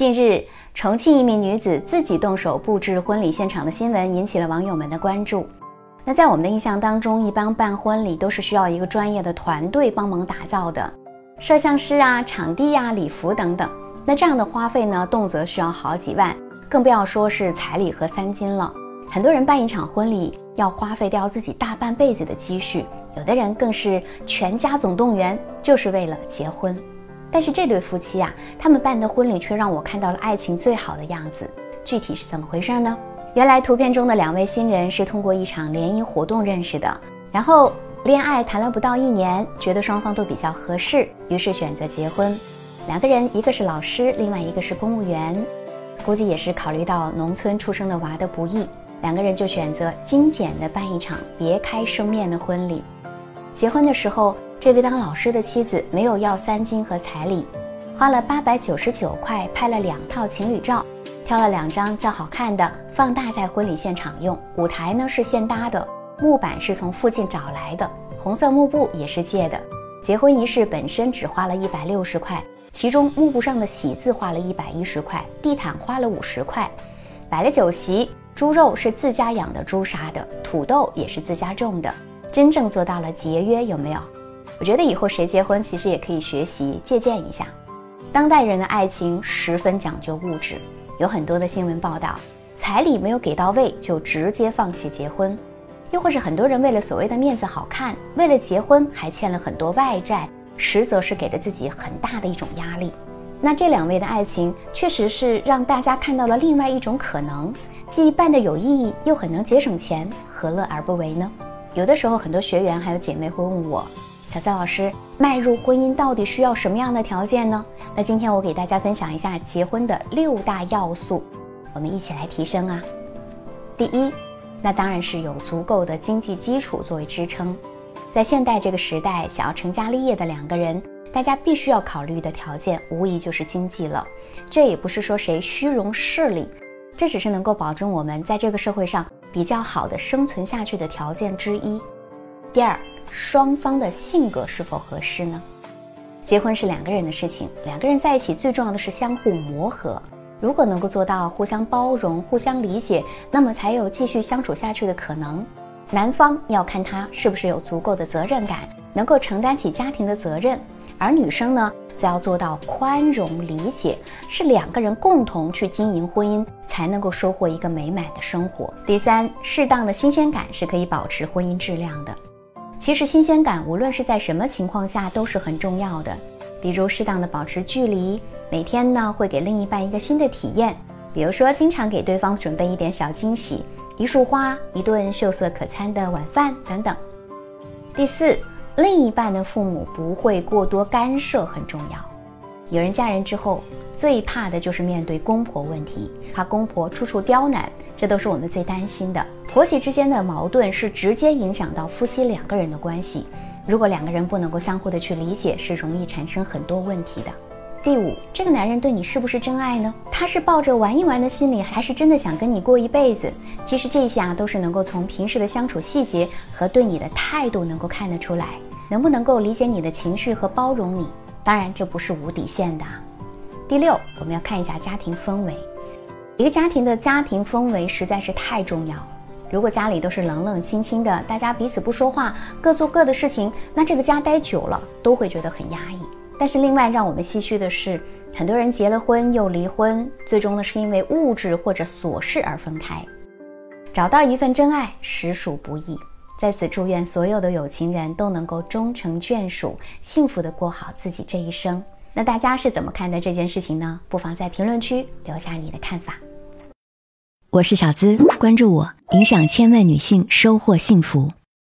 近日，重庆一名女子自己动手布置婚礼现场的新闻引起了网友们的关注。那在我们的印象当中，一般办婚礼都是需要一个专业的团队帮忙打造的，摄像师啊、场地呀、礼服等等。那这样的花费呢，动辄需要好几万，更不要说是彩礼和三金了。很多人办一场婚礼要花费掉自己大半辈子的积蓄，有的人更是全家总动员，就是为了结婚。但是这对夫妻啊，他们办的婚礼却让我看到了爱情最好的样子。具体是怎么回事呢？原来图片中的两位新人是通过一场联谊活动认识的，然后恋爱谈了不到一年，觉得双方都比较合适，于是选择结婚。两个人一个是老师，另外一个是公务员，估计也是考虑到农村出生的娃的不易，两个人就选择精简的办一场别开生面的婚礼。结婚的时候。这位当老师的妻子没有要三金和彩礼，花了八百九十九块拍了两套情侣照，挑了两张较好看的放大在婚礼现场用。舞台呢是现搭的，木板是从附近找来的，红色幕布也是借的。结婚仪式本身只花了一百六十块，其中幕布上的喜字花了一百一十块，地毯花了五十块，摆了酒席，猪肉是自家养的猪杀的，土豆也是自家种的，真正做到了节约，有没有？我觉得以后谁结婚，其实也可以学习借鉴一下。当代人的爱情十分讲究物质，有很多的新闻报道，彩礼没有给到位就直接放弃结婚，又或是很多人为了所谓的面子好看，为了结婚还欠了很多外债，实则是给了自己很大的一种压力。那这两位的爱情确实是让大家看到了另外一种可能，既办得有意义，又很能节省钱，何乐而不为呢？有的时候，很多学员还有姐妹会问我。小蔡老师，迈入婚姻到底需要什么样的条件呢？那今天我给大家分享一下结婚的六大要素，我们一起来提升啊。第一，那当然是有足够的经济基础作为支撑。在现代这个时代，想要成家立业的两个人，大家必须要考虑的条件，无疑就是经济了。这也不是说谁虚荣势力，这只是能够保证我们在这个社会上比较好的生存下去的条件之一。第二。双方的性格是否合适呢？结婚是两个人的事情，两个人在一起最重要的是相互磨合。如果能够做到互相包容、互相理解，那么才有继续相处下去的可能。男方要看他是不是有足够的责任感，能够承担起家庭的责任；而女生呢，则要做到宽容理解，是两个人共同去经营婚姻，才能够收获一个美满的生活。第三，适当的新鲜感是可以保持婚姻质量的。其实新鲜感无论是在什么情况下都是很重要的，比如适当的保持距离，每天呢会给另一半一个新的体验，比如说经常给对方准备一点小惊喜，一束花，一顿秀色可餐的晚饭等等。第四，另一半的父母不会过多干涉很重要。有人嫁人之后最怕的就是面对公婆问题，怕公婆处处刁难。这都是我们最担心的。婆媳之间的矛盾是直接影响到夫妻两个人的关系。如果两个人不能够相互的去理解，是容易产生很多问题的。第五，这个男人对你是不是真爱呢？他是抱着玩一玩的心理，还是真的想跟你过一辈子？其实这些啊，都是能够从平时的相处细节和对你的态度能够看得出来，能不能够理解你的情绪和包容你。当然，这不是无底线的。第六，我们要看一下家庭氛围。一个家庭的家庭氛围实在是太重要了。如果家里都是冷冷清清的，大家彼此不说话，各做各的事情，那这个家待久了都会觉得很压抑。但是另外让我们唏嘘的是，很多人结了婚又离婚，最终呢是因为物质或者琐事而分开。找到一份真爱实属不易，在此祝愿所有的有情人都能够终成眷属，幸福的过好自己这一生。那大家是怎么看待这件事情呢？不妨在评论区留下你的看法。我是小资，关注我，影响千万女性，收获幸福。